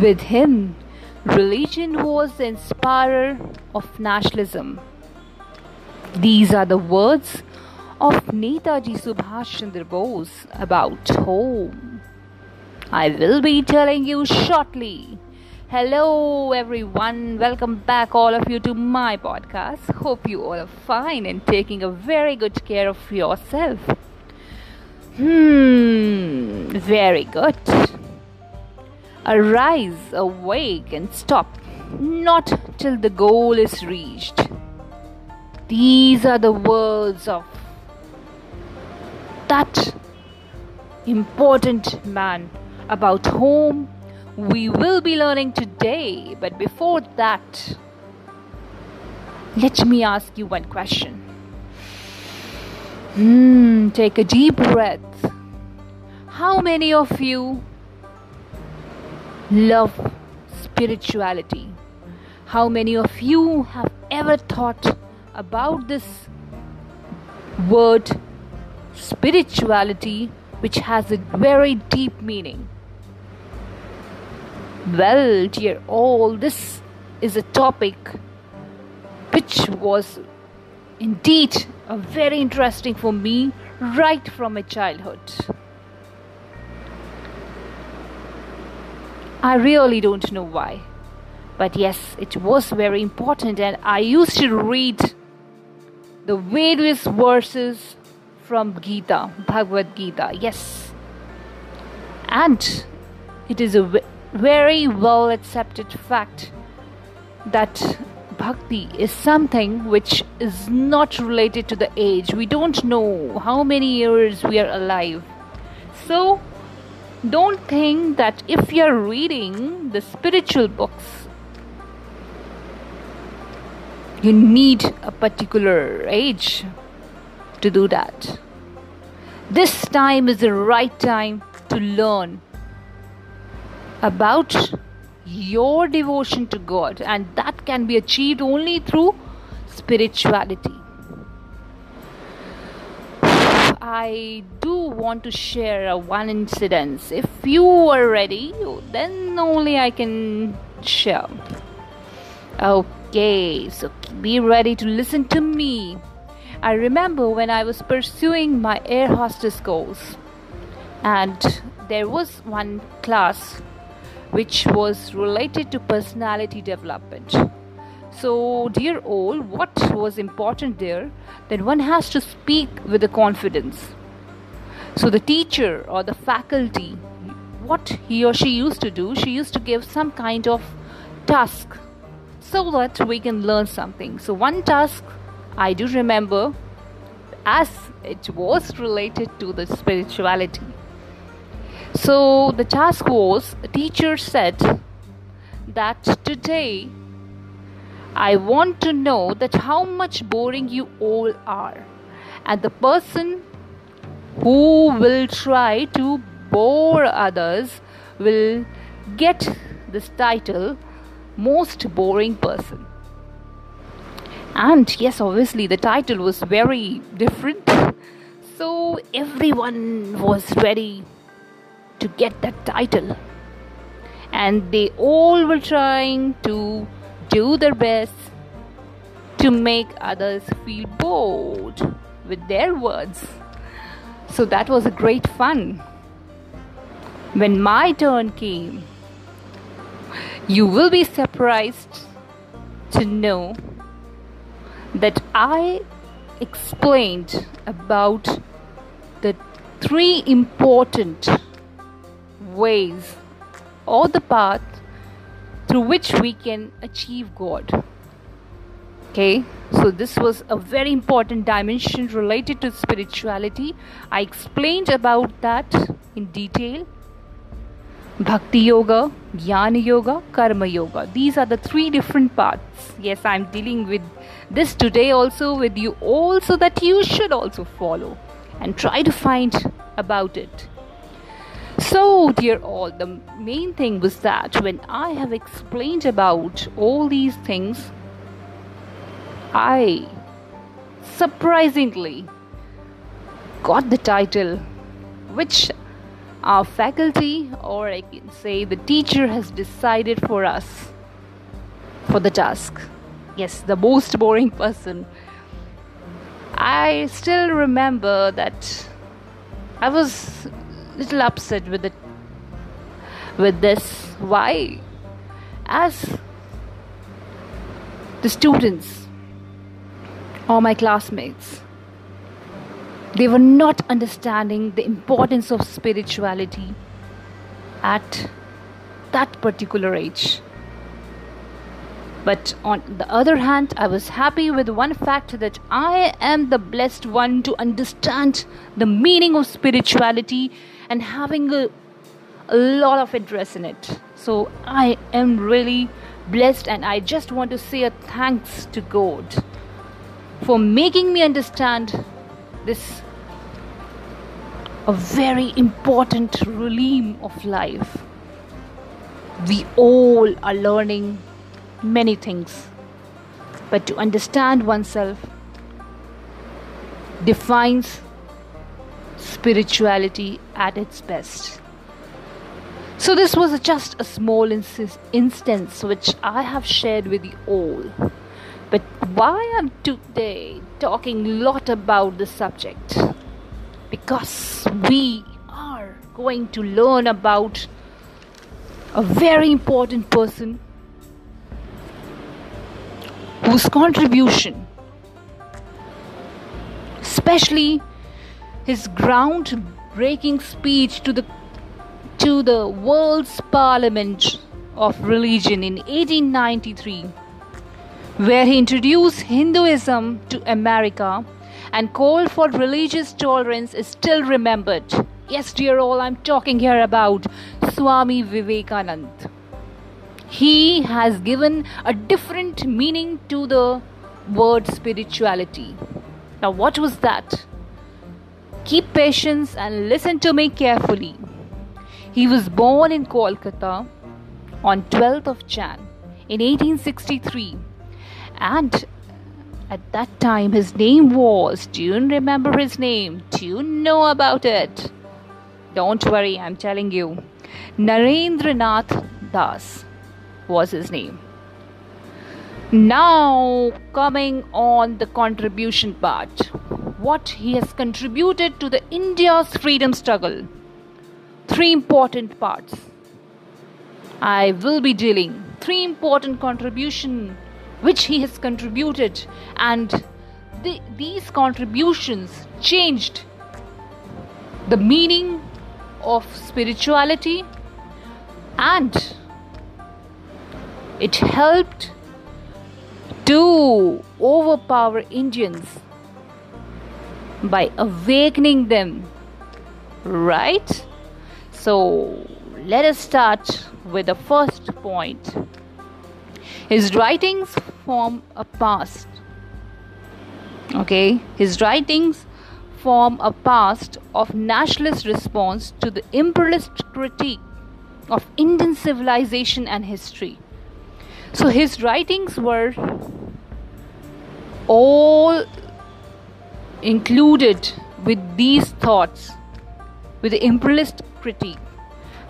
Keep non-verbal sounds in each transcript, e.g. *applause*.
With him, religion was the inspirer of nationalism. These are the words of Netaji Subhash Chandra Bose about home. I will be telling you shortly. Hello, everyone. Welcome back, all of you, to my podcast. Hope you all are fine and taking a very good care of yourself. Hmm, very good. Arise, awake, and stop, not till the goal is reached. These are the words of that important man about whom we will be learning today. But before that, let me ask you one question. Hmm, take a deep breath. How many of you love spirituality? How many of you have ever thought about this word spirituality, which has a very deep meaning? Well, dear all, this is a topic which was indeed a very interesting for me right from my childhood. I really don't know why. But yes, it was very important, and I used to read the various verses from Gita, Bhagavad Gita. Yes. And it is a very well accepted fact that bhakti is something which is not related to the age. We don't know how many years we are alive. So, don't think that if you're reading the spiritual books, you need a particular age to do that. This time is the right time to learn about your devotion to God, and that can be achieved only through spirituality. I do want to share one incident. If you are ready, then only I can share. Okay, so be ready to listen to me. I remember when I was pursuing my air hostess course, and there was one class which was related to personality development. So, dear all, what was important there? That one has to speak with the confidence. So, the teacher or the faculty, what he or she used to do, she used to give some kind of task so that we can learn something. So, one task I do remember as it was related to the spirituality so the task was teacher said that today I want to know that how much boring you all are. And the person who will try to bore others will get this title most boring person. And yes obviously the title was very different. So everyone was ready to get that title. And they all were trying to do their best to make others feel bored with their words. So that was a great fun. When my turn came, you will be surprised to know that I explained about the three important ways or the path through which we can achieve God. Okay, so this was a very important dimension related to spirituality. I explained about that in detail. Bhakti Yoga, Jnana Yoga, Karma Yoga. These are the three different paths. Yes, I'm dealing with this today also with you all so that you should also follow and try to find about it. So, dear all, the main thing was that when I have explained about all these things, I surprisingly got the title, which our faculty, or I can say the teacher, has decided for us for the task. Yes, the most boring *laughs* person. I still remember that I was little upset with it with this. Why? As the students or my classmates they were not understanding the importance of spirituality at that particular age. But on the other hand, I was happy with one fact that I am the blessed one to understand the meaning of spirituality and having a, a lot of interest in it. So I am really blessed, and I just want to say a thanks to God for making me understand this a very important realm of life. We all are learning many things, but to understand oneself defines spirituality at its best. So, this was just a small instance which I have shared with you all. But why I'm today talking lot about the subject? Because we are going to learn about a very important person whose contribution, especially his groundbreaking speech to the to the world's parliament of religion in 1893 where he introduced Hinduism to America and called for religious tolerance is still remembered. Yes, dear all, I'm talking here about Swami Vivekanand. He has given a different meaning to the word spirituality. Now, what was that? Keep patience and listen to me carefully. He was born in Kolkata on 12th of Jan in 1863 and at that time his name was do you remember his name do you know about it don't worry i'm telling you narendranath das was his name. Now coming on the contribution part. What he has contributed to the india's freedom struggle. Three important parts. I will be dealing three important contribution which he has contributed, and the, these contributions changed the meaning of spirituality and it helped to overpower Indians by awakening them. Right? So let us start with the first point. His writings form a past. Okay, his writings form a past of nationalist response to the imperialist critique of Indian civilization and history. So his writings were all included with these thoughts, with the imperialist critique.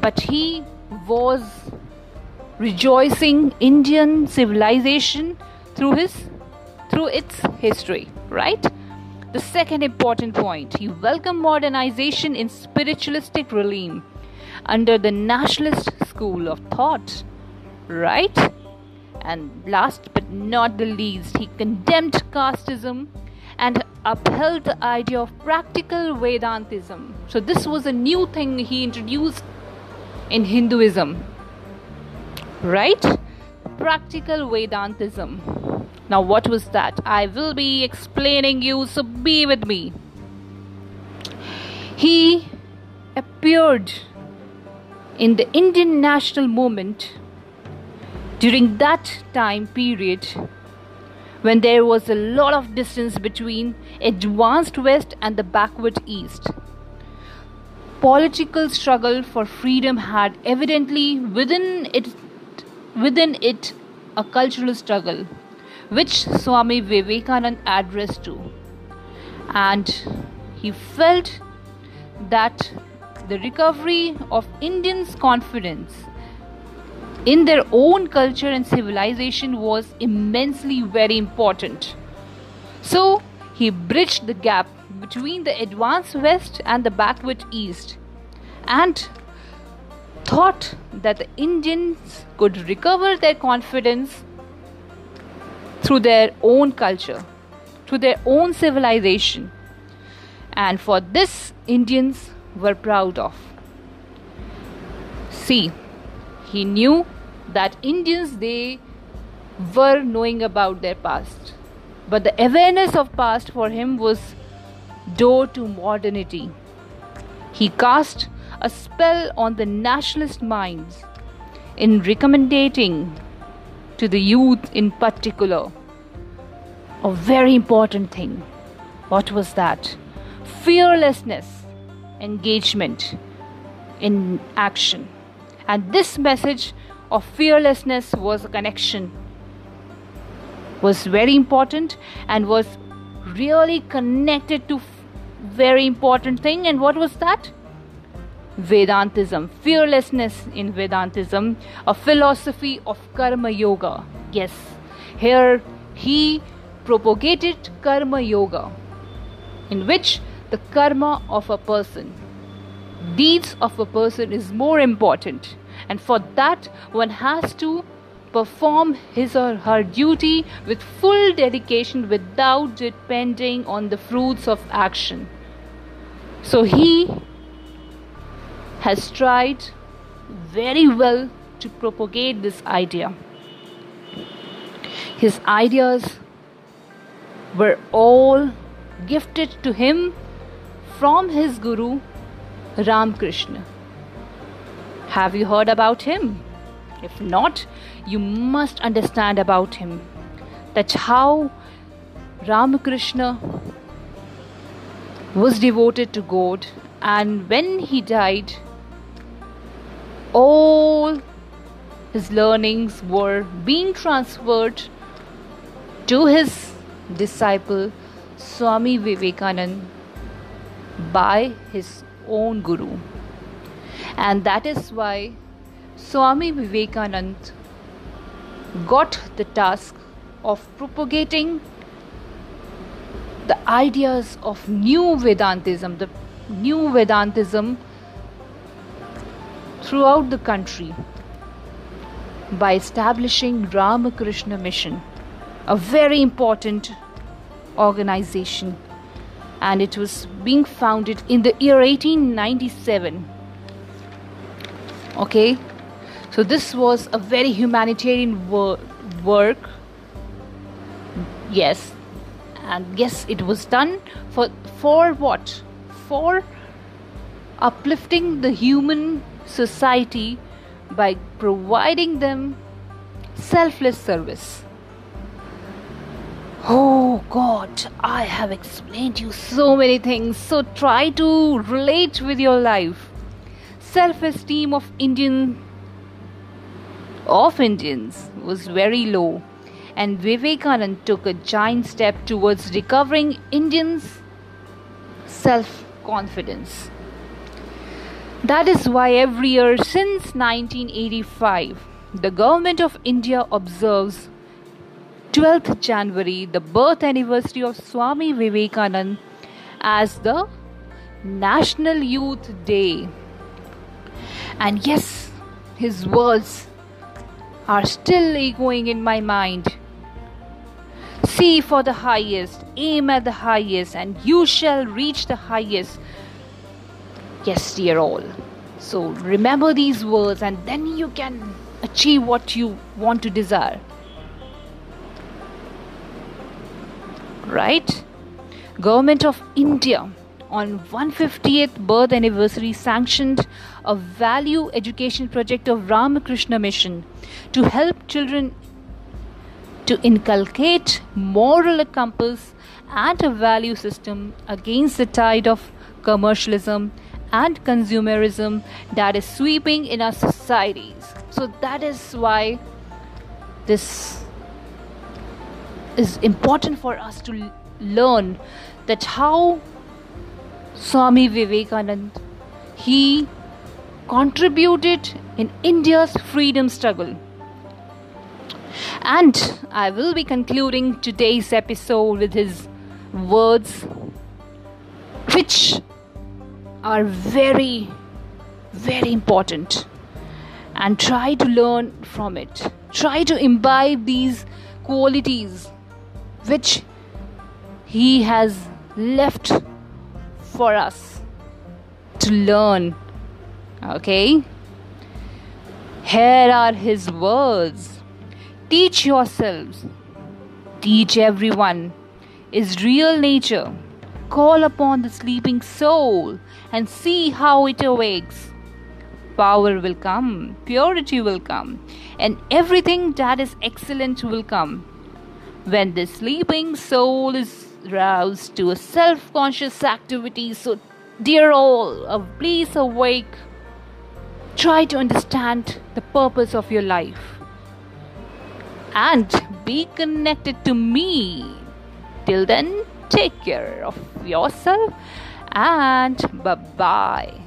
But he was rejoicing Indian civilization through his through its history, right? The second important point, he welcomed modernization in spiritualistic realm under the nationalist school of thought, right? And last but not the least, he condemned casteism and upheld the idea of practical Vedantism. So, this was a new thing he introduced in Hinduism right? Practical Vedantism. Now, what was that? I will be explaining you, so be with me. He appeared in the Indian national movement during that time period when there was a lot of distance between advanced west and the backward east political struggle for freedom had evidently within it within it a cultural struggle which Swami Vivekananda addressed to. And he felt that the recovery of Indians' confidence in their own culture and civilization was immensely very important. So he bridged the gap between the advanced West and the backward East and thought that the Indians could recover their confidence through their own culture, through their own civilization. And for this, Indians were proud of. See, he knew that Indians they were knowing about their past. But the awareness of past for him was door to modernity. He cast a spell on the nationalist minds in recommending to the youth in particular a very important thing. What was that? Fearlessness, engagement in action. And this message of fearlessness was a connection was very important and was really connected to very important thing. And what was that? Vedantism fearlessness in vedantism a philosophy of karma yoga. Yes here he propagated karma yoga in which the karma of a person deeds of a person is more important and for that one has to perform his or her duty with full dedication without depending on the fruits of action. So he has tried very well to propagate this idea. His ideas were all gifted to him from his guru Ramakrishna. Have you heard about him? If not, you must understand about him. That's how Ramakrishna was devoted to God, and when he died, all his learnings were being transferred to his disciple Swami Vivekananda by his own guru and that is why Swami Vivekanand got the task of propagating the ideas of new Vedantism, the new Vedantism throughout the country by establishing Ramakrishna Mission, a very important organization, and it was being founded in the year 1897 okay? So this was a very humanitarian wor- work. Yes. And yes it was done for for what? For uplifting the human society by providing them selfless service. Oh God, I have explained you so many things, so try to relate with your life self-esteem of Indian of Indians was very low and Vivekanand took a giant step towards recovering Indians' self-confidence. That is why every year since 1985 the government of India observes 12th January, the birth anniversary of Swami Vivekanand, as the National Youth Day. And yes, his words are still echoing in my mind. See for the highest, aim at the highest, and you shall reach the highest. Yes, dear all. So remember these words, and then you can achieve what you want to desire. Right? Government of India on 150th birth anniversary sanctioned a value education project of Ramakrishna Mission to help children to inculcate moral compass and a value system against the tide of commercialism and consumerism that is sweeping in our societies. So that is why this is important for us to learn that how Swami Vivekanand. he contributed in India's freedom struggle. And I will be concluding today's episode with his words, which are very, very important. And try to learn from it. Try to imbibe these qualities which he has left for us to learn. Okay? Here are his words Teach yourselves, teach everyone, is real nature. Call upon the sleeping soul and see how it awakes. Power will come, purity will come, and everything that is excellent will come. When the sleeping soul is roused to a self conscious activity, so, dear all, uh, please awake. Try to understand the purpose of your life and be connected to me. Till then, take care of yourself and bye bye.